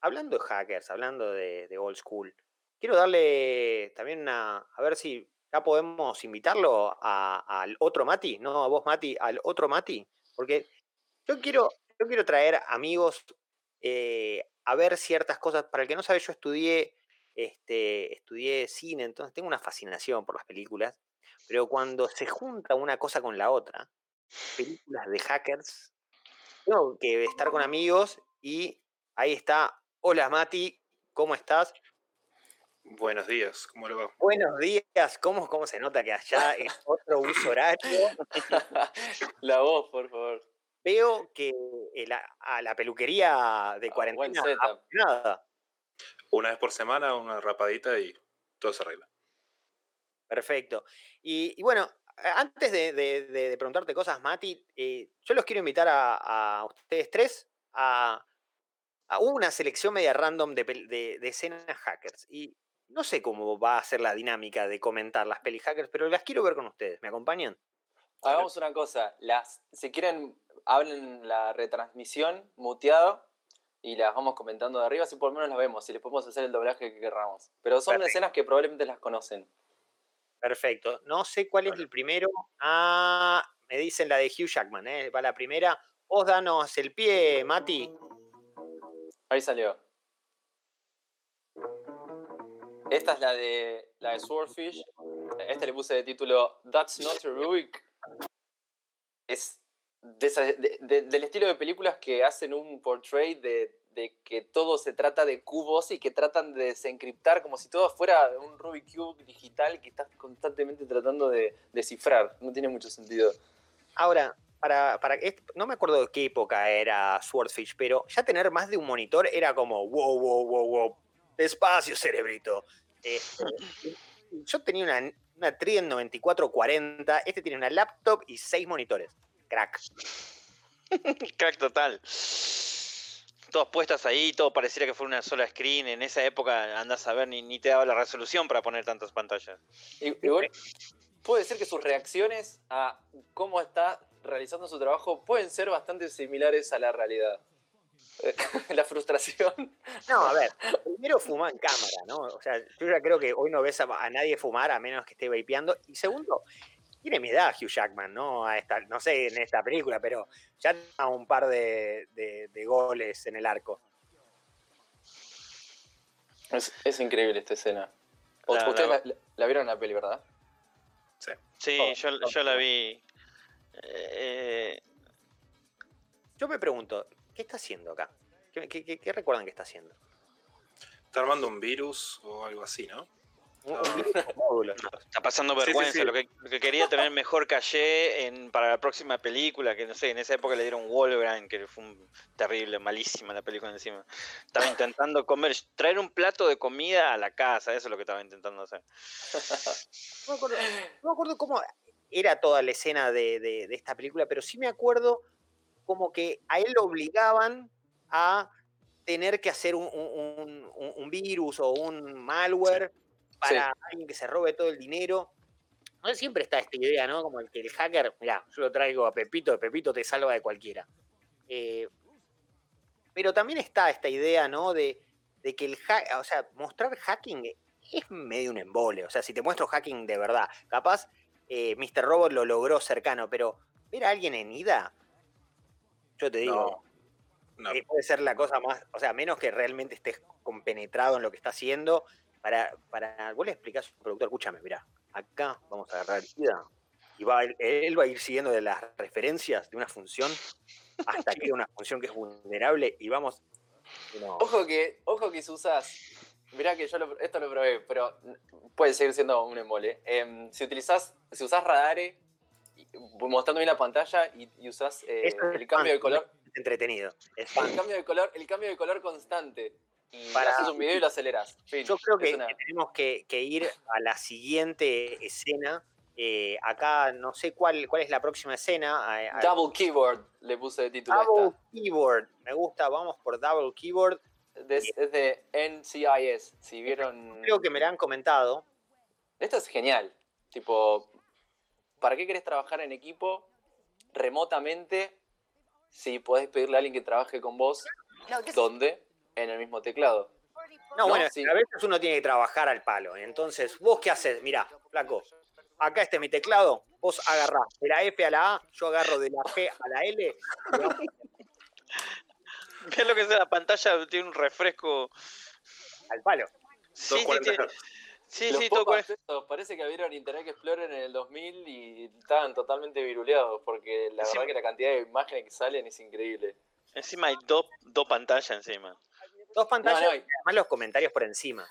hablando de hackers, hablando de, old school, quiero darle también una, a ver si ya podemos invitarlo a- al otro Mati, no a vos Mati, al otro Mati, porque yo quiero, yo quiero traer amigos eh, a ver ciertas cosas. Para el que no sabe, yo estudié, este, estudié cine, entonces tengo una fascinación por las películas, pero cuando se junta una cosa con la otra, películas de hackers, tengo que estar con amigos y ahí está. Hola Mati, ¿cómo estás? Buenos días, ¿cómo le va? Buenos días, ¿cómo, cómo se nota que allá es otro uso horario? La voz, por favor. Veo que a la peluquería de cuarentena nada. Una vez por semana, una rapadita y todo se arregla. Perfecto. Y, y bueno, antes de, de- de- de preguntarte cosas, Mati, eh, yo los quiero invitar a, a ustedes tres a, a una selección media random de, de- de escenas hackers. Y no sé cómo va a ser la dinámica de comentar las peli hackers, pero las quiero ver con ustedes. ¿Me acompañan? Hagamos una cosa. Las, si quieren, hablen la retransmisión muteado y las vamos comentando de arriba, así por lo menos las vemos, si les podemos hacer el doblaje que querramos. Pero son Perfecto. escenas que probablemente las conocen. Perfecto. No sé cuál es el primero. Ah, me dicen la de Hugh Jackman, ¿eh? Va la primera. Vos danos el pie, Mati. Ahí salió. Esta es la de la Swordfish. Este le puse de título That's Not Heroic. Es del estilo de películas que hacen un portrait de, que todo se trata de cubos y que tratan de desencriptar como si todo fuera un Rubik Cube digital que estás constantemente tratando de descifrar. No tiene mucho sentido. Ahora, para, para no me acuerdo de qué época era Swordfish, pero ya tener más de un monitor era como wow, wow, wow, wow. Despacio, cerebrito. Este, yo tenía una, una Trident 9440, este tiene una laptop y seis monitores. Crack. Crack total. Todos puestas ahí, todo pareciera que fuera una sola screen. En esa época andás a ver, ni, ni te daba la resolución para poner tantas pantallas. Y- Igual, puede ser que sus reacciones a cómo está realizando su trabajo pueden ser bastante similares a la realidad. Eh, la frustración. No, a ver, primero fumá en cámara, ¿no? O sea, yo ya creo que hoy no ves a, a nadie fumar a menos que esté vapeando. Y segundo, tiene mi edad Hugh Jackman, ¿no? A esta, no sé en esta película, pero ya a un par de, de- de goles en el arco. Es, es increíble esta escena. La- Ustedes la- la, la vieron en la peli, ¿verdad? Sí, Oh, yo, oh, yo la vi. Eh, Yo me pregunto, ¿qué está haciendo acá? ¿Qué, qué- qué- qué recuerdan que está haciendo? Está armando un virus o algo así, ¿no? Está pasando Sí, sí, vergüenza. sí. Lo, que, lo que quería tener mejor caché en, para la próxima película, que no sé, en esa época le dieron Wolverine, que fue un terrible, malísima la película encima. Estaba intentando comer, traer un plato de comida a la casa, eso es lo que estaba intentando hacer. No me acuerdo, no me acuerdo cómo era toda la escena de, de- de esta película, pero sí me acuerdo como que a él lo obligaban a tener que hacer un, un- un- un- un virus o un malware para alguien que se robe todo el dinero. No siempre está esta idea, ¿no? Como el que el hacker, mirá, yo lo traigo a Pepito, Pepito te salva de cualquiera. Eh, pero también está esta idea, ¿no? De, de que el hack, o sea, mostrar hacking es medio un embole. O sea, si te muestro hacking de verdad, capaz eh, Mr. Robot lo logró cercano, pero ver a alguien en ida, yo te digo, No. eh, puede ser la cosa más, o sea, menos que realmente estés compenetrado en lo que está haciendo. Para, para vos le explicás a un productor, escúchame, mirá, acá vamos a agarrar ida y va, él va a ir siguiendo de las referencias de una función hasta que una función que es vulnerable y vamos. no. Ojo que, ojo que si usas. Mirá que yo lo- esto lo probé, pero puede seguir siendo un embole. Em, si utilizás, si usás radare, y- mostrando bien la pantalla y, y usás eh, el cambio de color, entretenido. es el cambio de color, el cambio de color constante. Y Para- haces un video y lo aceleras. Fin. Yo creo que, una- que tenemos que, que ir a la siguiente escena. Eh, acá no sé cuál, cuál es la próxima escena. a- a- Double keyboard le puse de título Double esta. keyboard. Me gusta, vamos por double keyboard. De- Es, de NCIS. Si vieron. Creo que me la han comentado. Esto es genial. Tipo, ¿para qué querés trabajar en equipo remotamente si podés pedirle a alguien que trabaje con vos? Claro, ¿qué es- ¿Dónde? en el mismo teclado. No, No, bueno, sí. a veces uno tiene que trabajar al palo. Entonces, ¿vos qué haces? Mirá, flaco, acá está mi teclado, vos agarrás de la F a la A, yo agarro de la G a la L. y vamos Vean lo que es la pantalla, tiene un refresco. al palo. Sí, sí, 240 tiene- Hz. sí, Los sí, todo parece que abrieron Internet Explorer en el 2000 y estaban totalmente viruleados, porque la Sí. verdad que la cantidad de imágenes que salen es increíble. Encima hay dos, dos pantallas encima. Dos pantallas No, no, y además los comentarios por encima.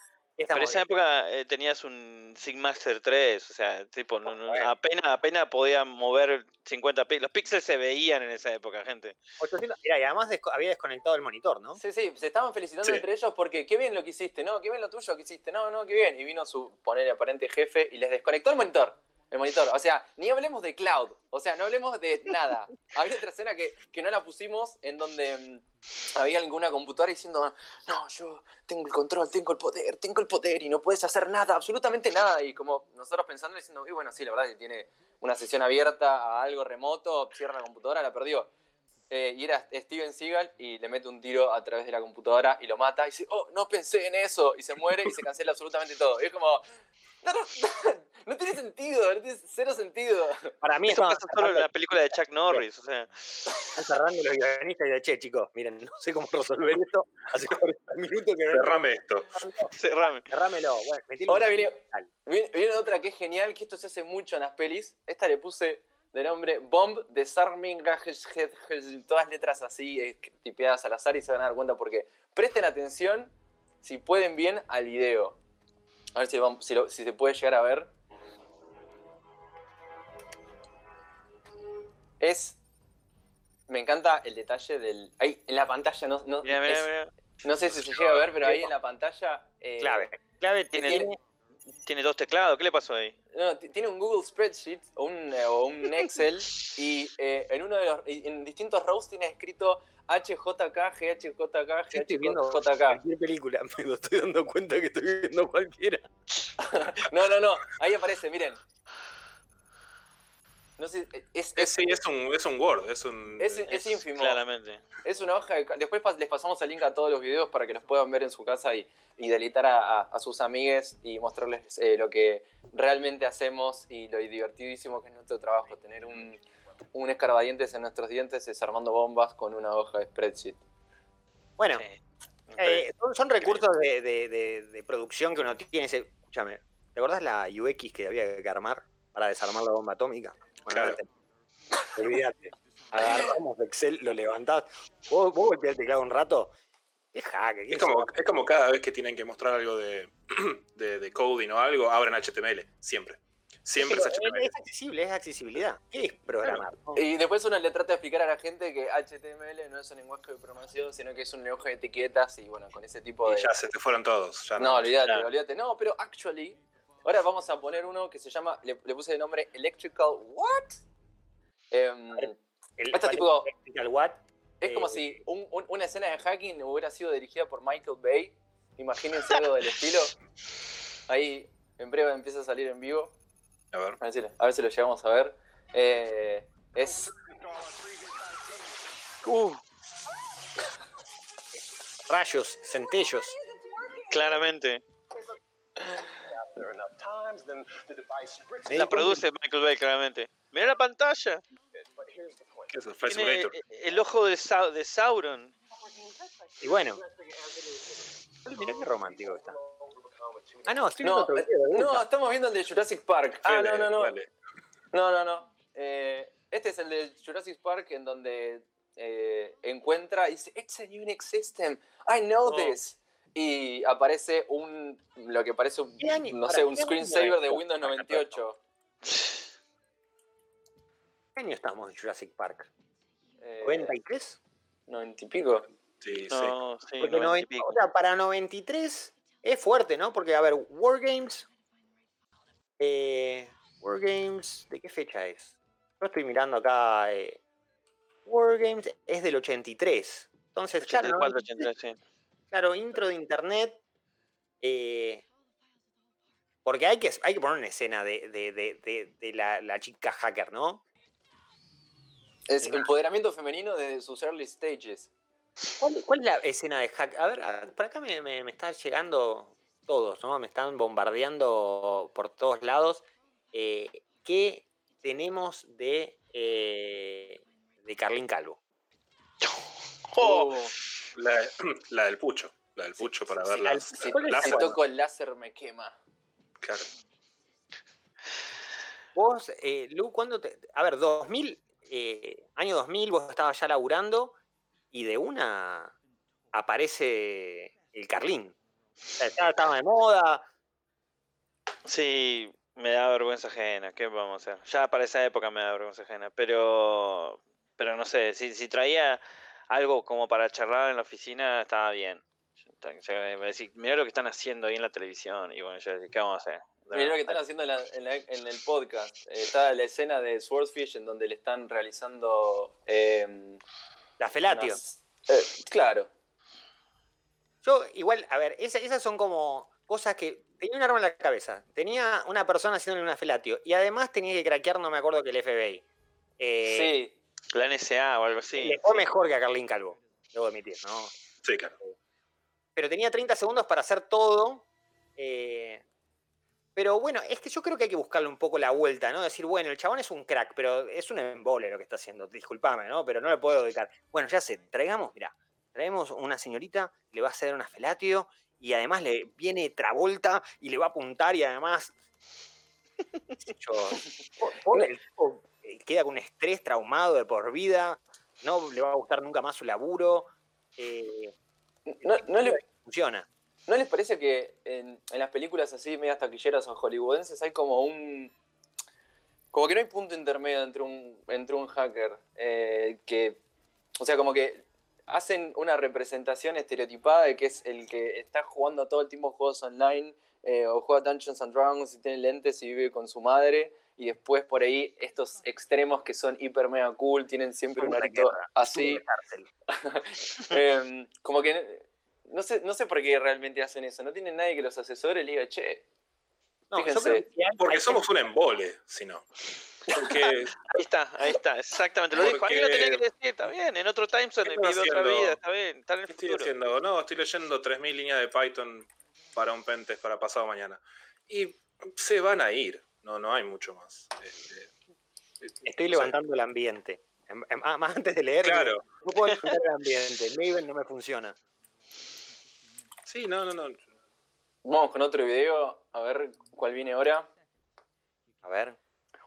Pero esa bien. época eh, tenías un Sigmaster 3, o sea, tipo, no- no- Bueno. apenas, apenas podía mover 50 píxeles. Los píxeles se veían en esa época, gente. 800 Mirá, y además desco- había desconectado el monitor, ¿no? Sí, sí, se estaban felicitando Sí. entre ellos porque qué bien lo que hiciste, no, qué bien lo tuyo que hiciste, no, no, qué bien. Y vino su poner aparente jefe y les desconectó el monitor. El monitor, o sea, ni hablemos de cloud, o sea, no hablemos de nada. Había otra escena que, que no la pusimos en donde mm, había alguna computadora diciendo, no, yo tengo el control, tengo el poder, tengo el poder y no puedes hacer nada, absolutamente nada. Y como nosotros pensando diciendo, y bueno, sí, la verdad que tiene una sesión abierta a algo remoto, cierra la computadora, la perdió. Eh, y era Steven Seagal y le mete un tiro a través de la computadora y lo mata y dice, oh, no pensé en eso, y se muere y se cancela absolutamente todo. Y es como, no, no, no tiene sentido, no tiene cero sentido. Para mí Eso pasa solo en la película de Chuck Norris, o sea. estaban cerrando los guionistas y de che, chicos, miren, no sé cómo resolver esto. Hace 40 minutos que no Cerrame esto. cerrame. Cerrámelo. Bueno, Ahora viene, viene otra que es genial, que esto se hace mucho en las pelis. Esta le puse de nombre Bomb Desarming todas letras así, eh, tipeadas al azar y se van a dar cuenta porque presten atención, si pueden bien, al video. A ver si, vamos- si, lo- si se puede llegar a ver. Es... Me encanta el detalle del... Ahí, en la pantalla, no, no, Mira, mira, es- mira. no sé si se llega a ver, pero ahí en la pantalla... eh, Clave. Clave tiene. tiene- Tiene dos teclados, ¿qué le pasó ahí? No, tiene un Google Spreadsheet o un, eh, o un Excel y eh, en uno de los en distintos rows tiene escrito HJK, GHJK, Sí, GHJK. cualquier película, me estoy dando cuenta que estoy viendo cualquiera. No, no, no, ahí aparece, miren. No sé, es, Es, es, sí, es un, es un Word, es un. es, es ínfimo. Claramente. Es una hoja de... Después pas- les pasamos el link a todos los videos para que los puedan ver en su casa y, y delitar a, a- a sus amigues y mostrarles eh, lo que realmente hacemos y lo divertidísimo que es nuestro trabajo. Tener un, un escarbadientes en nuestros dientes desarmando bombas con una hoja de spreadsheet. Bueno, Sí. eh, son, son recursos de, de- de- de producción que uno tiene. Escúchame, ¿te acordás la UX que había que armar para desarmar la bomba atómica? Bueno, Claro. olvídate. Agarramos Excel, lo levantás. Vos, vos golpeás el teclado un rato. Es hacker. ¿qué Es como, es como cada vez que tienen que mostrar algo de, de, de coding o algo, abren HTML. Siempre. Siempre es es, HTML. es accesible, es accesibilidad. ¿Qué es programar? no? Y después uno le trata de explicar a la gente que HTML no es un lenguaje de programación, sino que es un lenguaje de etiquetas y bueno, con ese tipo Y de... ya se te fueron todos. Ya No, olvídate, olvídate. No, pero actually, ahora vamos a poner uno que se llama, le, le puse de nombre Electrical What? El, Este tipo- Electrical Watt, es como eh, si un- un- una escena de hacking hubiera sido dirigida por Michael Bay. Imagínense algo del estilo. Ahí en breve empieza a salir en vivo. A ver. A ver si, a ver si lo llegamos a ver. Eh, es Uh, rayos, centellos. claramente. La produce Michael Bay, claramente. Mira la pantalla. ¿Qué es el Tiene el ojo de, Sau- de Sauron. Y bueno. Mirá qué romántico que está. Ah, no, estoy viendo no, otro eh, no, estamos viendo el de Jurassic Park. Ah, no, no, no. dale. No, no, no. Eh, este es el de Jurassic Park en donde eh, encuentra y dice, It's a Unix system. I know Oh. this. Y aparece un, lo que parece un, no sé, un ¿qué año screensaver de? Windows 98. ¿Qué año estamos en Jurassic Park? Eh, ¿93? 90 y pico. Sí, sí. No, sí, Porque 90 y 90 pico. o sea, para 93 es fuerte, ¿no? Porque, a ver, Wargames. Eh, Wargames, ¿de qué fecha es? Yo estoy mirando acá. Eh, Wargames es del 83. Entonces, claro, 84, 93, 83, sí. Claro, intro de internet. eh, porque hay que, hay que poner una escena de, de- de- de- de la, la chica hacker, ¿no? Es empoderamiento femenino desde sus early stages. ¿Cuál, cuál es la escena de hack? A ver, por acá me, me, me están llegando todos, ¿no? Me están bombardeando por todos lados. Eh, ¿Qué tenemos de, eh, de Carlín Calvo? Oh, Uh, La, la del pucho. La del pucho para sí, ver al- las. sí, las- ¿cuál es las- si toco el láser me quema. claro. Vos, eh, Lu, ¿cuándo te.? A ver, 2000, eh, año 2000, vos estabas ya laburando y de una aparece el Carlín. O sea, estaba, estaba de moda. Sí, me da vergüenza ajena, ¿qué vamos a hacer? Ya para esa época me da vergüenza ajena, pero pero no sé, si, si traía algo como para charlar en la oficina, estaba bien. A decir, mirá lo que están haciendo ahí en la televisión, y bueno, yo decía, ¿qué vamos a hacer? Mirá lo que están haciendo en, la- en la- en el podcast. Eh, está la escena de Swordfish en donde le están realizando. eh, La Felatio. unas- eh, claro. Yo, igual, a ver, esa- esas son como cosas que. Tenía un arma en la cabeza. Tenía una persona haciéndole una felatio. Y además tenía que craquear, no me acuerdo que el FBI. Eh, sí. La NSA o algo así. Le fue mejor que a Carlín Calvo. Debo admitir, ¿no? Sí, claro. Pero tenía 30 segundos para hacer todo. eh, pero bueno, es que yo creo que hay que buscarle un poco la vuelta, ¿no? Decir, bueno, el chabón es un crack, pero es un embole lo que está haciendo. Disculpame, ¿no? Pero no le puedo dedicar. Bueno, ya sé, traigamos, mira, traemos una señorita, le va a hacer una felatio y además le viene Travolta y le va a apuntar y además. yo, el eh, queda con un estrés traumado de por vida, no le va a gustar nunca más su laburo. eh, No, no le- funciona. ¿No les parece que en, en las películas así, medias taquilleras o hollywoodenses, hay como un. Como que no hay punto intermedio entre un, entre un hacker eh, que. O sea, como que hacen una representación estereotipada de que es el que está jugando todo el tiempo juegos online eh, o juega Dungeons and Dragons y tiene lentes y vive con su madre. Y después por ahí estos extremos que son hiper mega cool, tienen siempre un guerra, así. Em, como que no sé, no sé por qué realmente hacen eso. No tienen nadie que los asesore y le diga, che, No, Fíjense, hay- Porque hay somos un embole, si no. Porque Ahí está, ahí está, exactamente. Lo dijo, alguien lo tenía que decir, está bien. En otro time zone ¿Qué vive otra vida, está bien, está en el ¿Qué estoy futuro. haciendo? No, estoy leyendo 3.000 líneas de Python para un pentest para pasado mañana. Y se van a ir. No, no hay mucho más. Este, Estoy no sé. levantando el ambiente. Em- em- ah, más antes de leer, Claro. no puedo levantar el ambiente. Maven no me funciona. Sí, no, no, no. vamos con otro video, a ver cuál viene ahora. A ver.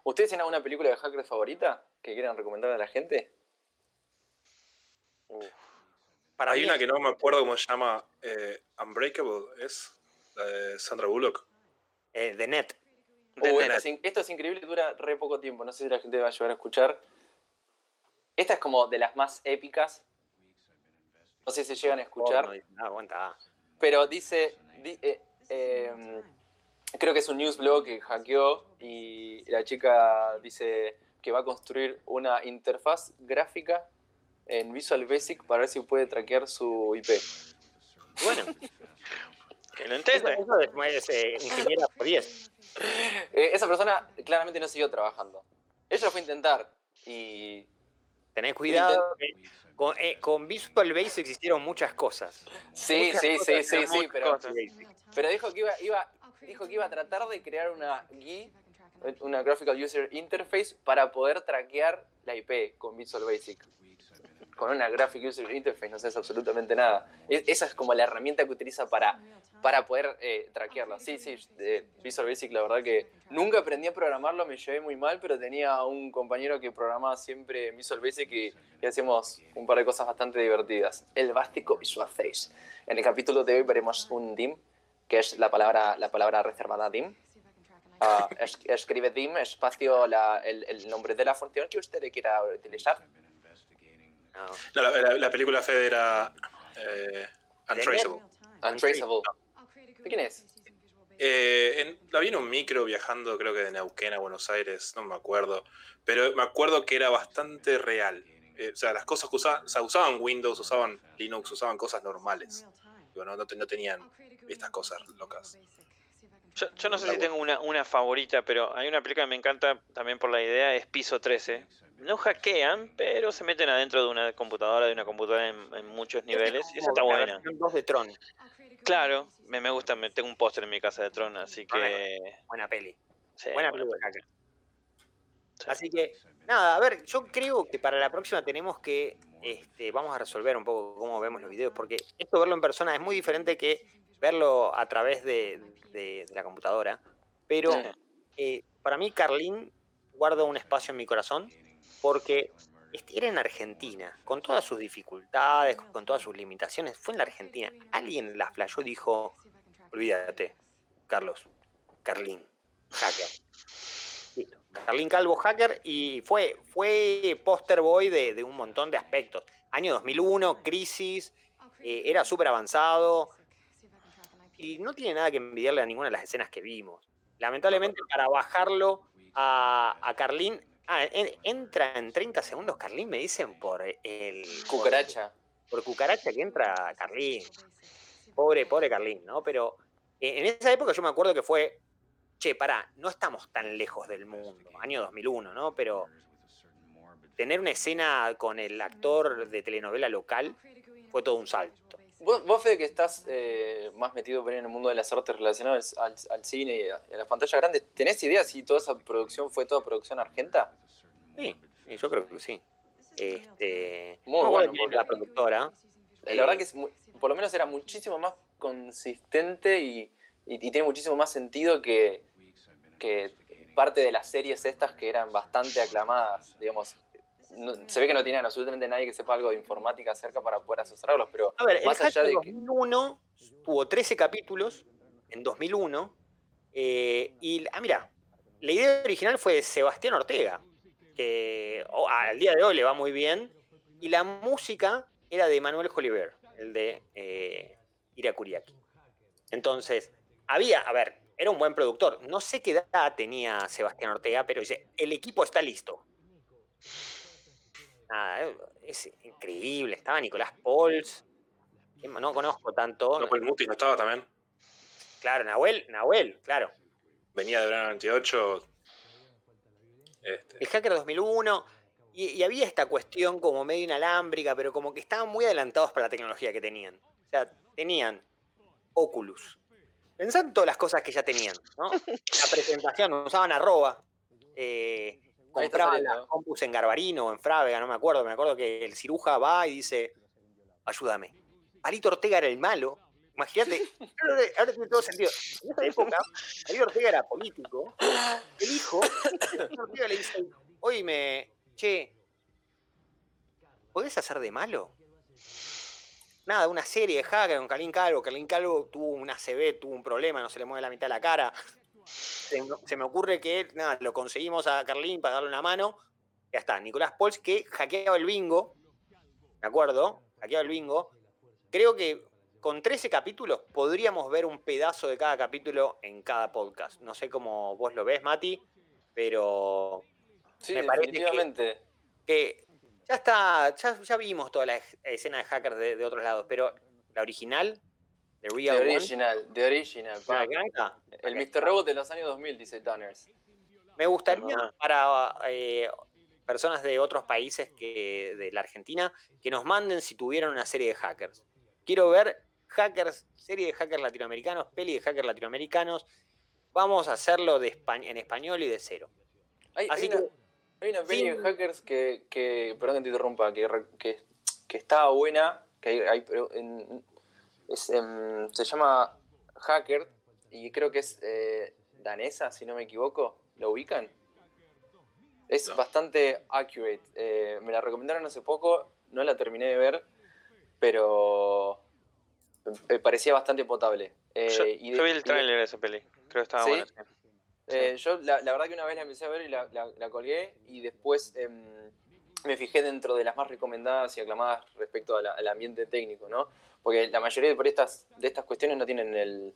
¿Ustedes tienen alguna película de hackers favorita que quieran recomendar a la gente? Para Hay mí una es- que no me acuerdo cómo se llama. eh, Unbreakable, ¿es? La de Sandra Bullock. eh, de Net. Uh, esto, es, esto es increíble, dura re poco tiempo. No sé si la gente va a llegar a escuchar. Esta es como de las más épicas. No sé si llegan a escuchar. Aguanta. Pero dice, di- eh, eh, creo que es un newsblog que hackeó y la chica dice que va a construir una interfaz gráfica en Visual Basic para ver si puede traquear su IP. Bueno, Que lo eso, intente. eso es, es, eh, ingeniera por 10. Eh, esa persona claramente no siguió trabajando. Ella lo fue a intentar y Tenés cuidado. que con, eh, con Visual Basic hicieron muchas cosas. sí, Muchas sí, cosas, sí, sí, sí, pero dijo que iba, iba, dijo que iba a tratar de crear una GUI, una Graphical User Interface, para poder traquear la IP con Visual Basic. Con una Graphic User Interface no sabes absolutamente nada. E- Esa es como la herramienta que utiliza para, para poder eh, traquearlo. Sí, sí, Visual Basic la verdad que nunca aprendí a programarlo, me llevé muy mal, pero tenía un compañero que programaba siempre Visual Basic y, y hacíamos un par de cosas bastante divertidas. El básico Visual Face. En el capítulo de hoy veremos un DIM, que es la palabra, la palabra reservada DIM. Es- escribe DIM, espacio, la- el, el nombre de la función que usted quiera utilizar. No. La, la- la película Fede era eh, Untraceable. Untraceable. ¿De quién es? Eh, en- la vi en un micro viajando, creo que de Neuquén a Buenos Aires, no me acuerdo. Pero me acuerdo que era bastante real. Eh, o sea, las cosas que usaban, o sea, usaban Windows, usaban Linux, usaban cosas normales. Digo, no, no no tenían estas cosas locas. Yo, yo no sé si tengo una, una favorita, pero hay una película que me encanta también por la idea, es Piso 13. No hackean, pero se meten adentro de una computadora, de una computadora en, en muchos niveles, y esa está buena. 2 de Tron. Claro, me, me gusta, me, tengo un póster en mi casa de Tron, así Bueno. que... Buena peli. sí, Buena hacker. sí. Así que, nada, a ver, yo creo que para la próxima tenemos que, este, vamos a resolver un poco cómo vemos los videos, porque esto verlo en persona es muy diferente que verlo a través de, de- de la computadora. Pero Sí. eh, para mí, Carlín guarda un espacio en mi corazón, porque era en Argentina, con todas sus dificultades, con todas sus limitaciones, fue en la Argentina. Alguien la flayó y dijo, olvídate, Carlos, Carlín, hacker. Carlín Calvo hacker y fue, fue poster boy de, un montón de aspectos. Año 2001, crisis, eh, era súper avanzado y no tiene nada que envidiarle a ninguna de las escenas que vimos. Lamentablemente para bajarlo a Carlín, ah, en- entra en 30 segundos Carlín, me dicen por el... Cucaracha. Por, cucaracha que entra Carlín. Pobre, pobre Carlín, ¿no? Pero eh, en esa época yo me acuerdo que fue, che, pará, no estamos tan lejos del mundo, año 2001, ¿no? Pero tener una escena con el actor de telenovela local fue todo un salto. Vos, vos Fede, que estás eh, más metido en el mundo de las artes relacionadas al, al cine y a, a la pantalla grande, ¿tenés idea si toda esa producción fue toda producción argenta? Sí, yo creo que sí. Este, Muy no bueno, porque- la productora. Eh, La verdad que es por lo menos era muchísimo más consistente y, y- y tiene muchísimo más sentido que, que parte de las series estas que eran bastante aclamadas, digamos. No- se ve que no tenían absolutamente nadie que sepa algo de informática cerca para poder asesorarlos, pero A ver, el más allá de que... 2001 tuvo 13 capítulos en 2001. eh, y, ah, mira, la idea original fue de Sebastián Ortega, que oh, al día de hoy le va muy bien. Y la música era de Manuel Joliver, el de eh, Ira Kuriaki. Entonces, había, a ver, era un buen productor. No sé qué edad tenía Sebastián Ortega, pero dice, el equipo está listo. Nada, eh, es increíble. Estaba Nicolás Pols. No conozco tanto. No, el Mutis no estaba también. Claro, Nahuel, Nahuel, claro. Venía de verano 98. Este, El Hacker 2001. Y, y había esta cuestión como medio inalámbrica, pero como que estaban muy adelantados para la tecnología que tenían. O sea, tenían Oculus. Pensá en todas las cosas que ya tenían, ¿no? La presentación, usaban arroba. eh, Saliendo. las compus en Garbarino o en Frávega, no me acuerdo. Me acuerdo que el ciruja va y dice, ayúdame. Palito Ortega era el malo. Imagínate, ahora, tiene todo sentido. En esa época, Palito Ortega era político. El hijo, Palito Ortega le dice, oíme, che, ¿podés hacer de malo? Nada, una serie de hacker con Carlín Calvo. Carlín Calvo tuvo un ACV, tuvo un problema, no se le mueve la mitad de la cara. Se, me- se me ocurre que, nada, lo conseguimos a Carlín para darle una mano. Ya está, Nicolás Pols que hackeaba el bingo. ¿Me acuerdo? Hackeaba el bingo. Creo que con 13 capítulos podríamos ver un pedazo de cada capítulo en cada podcast. No sé cómo vos lo ves, Mati, pero Sí, me parece que- definitivamente. que ya está, ya, ya vimos toda la escena de hackers de, de otros lados, pero la original, The The Real One, original, the original. la pa. granja, El. Mr. Robot de los años 2000, dice Tanners. me gustaría para eh, personas de otros países que de la Argentina que nos manden si tuvieran una serie de hackers. Quiero ver hackers, serie de hackers latinoamericanos, peli de hackers latinoamericanos. Vamos a hacerlo de espa- en español y de cero. Hay, Así hay una, que hay una peli sí. de hackers que, que, perdón que te interrumpa, que, que, que está buena, que hay, hay- en- es, em, se llama Hacker y creo que es eh, danesa, si no me equivoco. ¿La ubican? Es No. bastante accurate. eh, me la recomendaron hace poco, no la terminé de ver, pero me parecía bastante potable. Eh, Yo, y de- yo vi el tráiler de esa peli. Creo que estaba ¿Sí? bueno. sí. eh, yo la, la verdad que una vez la empecé a ver y la, la- la colgué y después em, me fijé dentro de las más recomendadas y aclamadas respecto a la- al ambiente técnico, ¿no? Porque la mayoría de, por estas, de estas cuestiones no tienen el,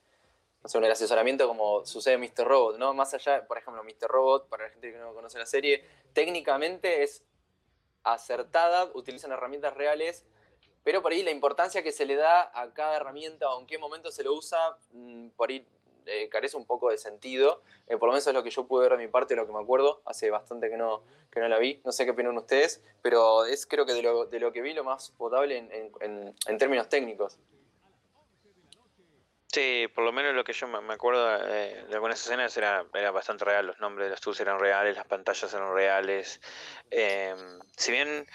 no sé, el asesoramiento como sucede en Mr. Robot, ¿no? Más allá, por ejemplo, Mr. Robot, para la gente que no conoce la serie, técnicamente es acertada, utilizan herramientas reales, pero por ahí la importancia que se le da a cada herramienta o en qué momento se lo usa, mm, por ahí eh, carece un poco de sentido. Eh, por lo menos es lo que yo pude ver de mi parte, lo que me acuerdo. Hace bastante que no, que no la vi. No sé qué opinan ustedes, pero es creo que de lo, de lo que vi lo más potable en, en- en- términos técnicos. Sí, por lo menos lo que yo me acuerdo eh, de algunas escenas era, era bastante real, los nombres de los tools eran reales, las pantallas eran reales. Si bien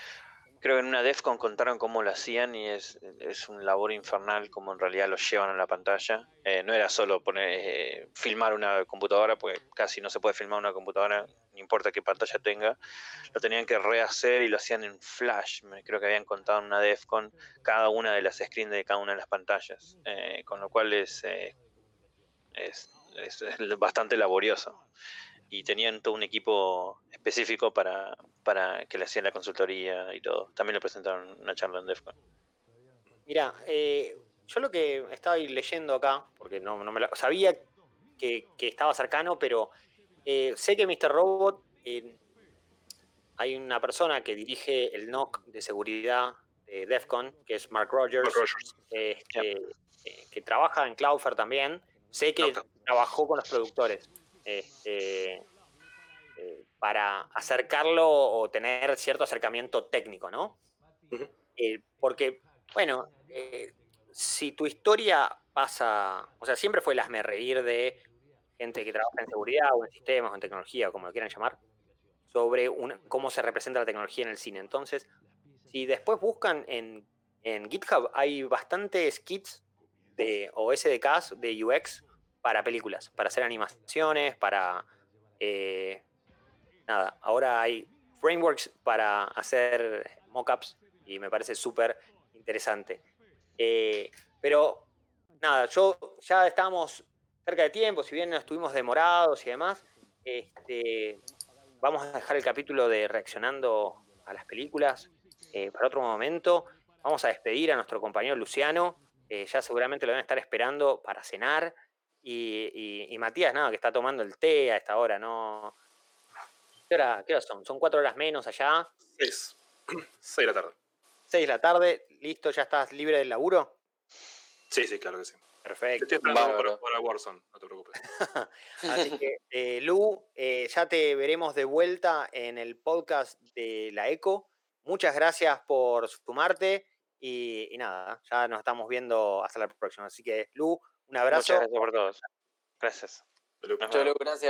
creo que en una DEFCON contaron cómo lo hacían y es, es un labor infernal como en realidad lo llevan a la pantalla. Eh, no era solo poner eh, filmar una computadora, porque casi no se puede filmar una computadora, no importa qué pantalla tenga. Lo tenían que rehacer y lo hacían en Flash, creo que habían contado en una DEFCON cada una de las screens de cada una de las pantallas, eh, con lo cual eh, es, es- es bastante laborioso. Y tenían todo un equipo específico para, para que le hacían la consultoría y todo. También lo presentaron en una charla en DEFCON. Mira, eh, yo lo que estaba ahí leyendo acá, porque no, no me lo sabía que, que estaba cercano, pero eh, sé que Mr. Robot, eh, hay una persona que dirige el NOC de seguridad de DEFCON, que es Mark Rogers, Mark Rogers. eh, que, eh, que trabaja en Cloudflare también. Sé que trabajó con los productores este, eh, para acercarlo o tener cierto acercamiento técnico, ¿no? Eh, porque, bueno, eh, si tu historia pasa, o sea, siempre fue el hazme reír de gente que trabaja en seguridad o en sistemas o en tecnología, o como lo quieran llamar, sobre una- cómo se representa la tecnología en el cine. Entonces, si después buscan en, en GitHub, hay bastantes kits de, o SDKs de UX para películas, para hacer animaciones, para... eh, nada, ahora hay frameworks para hacer mockups y me parece súper interesante. Eh, pero nada, yo ya estábamos cerca de tiempo, si bien no estuvimos demorados y demás, este, vamos a dejar el capítulo de reaccionando a las películas eh, para otro momento. Vamos a despedir a nuestro compañero Luciano, ya seguramente lo van a estar esperando para cenar. Y, y- y Matías, nada, que está tomando el té a esta hora, ¿no? ¿Qué hora, qué hora son? Son cuatro horas menos allá, Seis. Seis de la tarde. seis de la tarde, listo, ya estás libre del laburo. Sí, sí, claro que sí. Te Perfecto. estoy Bárbaro. para, para Warzone, no te preocupes. Así que, eh, Lu, eh, ya te veremos de vuelta en el podcast de la ECO. Muchas gracias por sumarte y, y nada, ya nos estamos viendo hasta la próxima. Así que, Lu, un abrazo. Muchas gracias por todos. Gracias. Chau, gracias.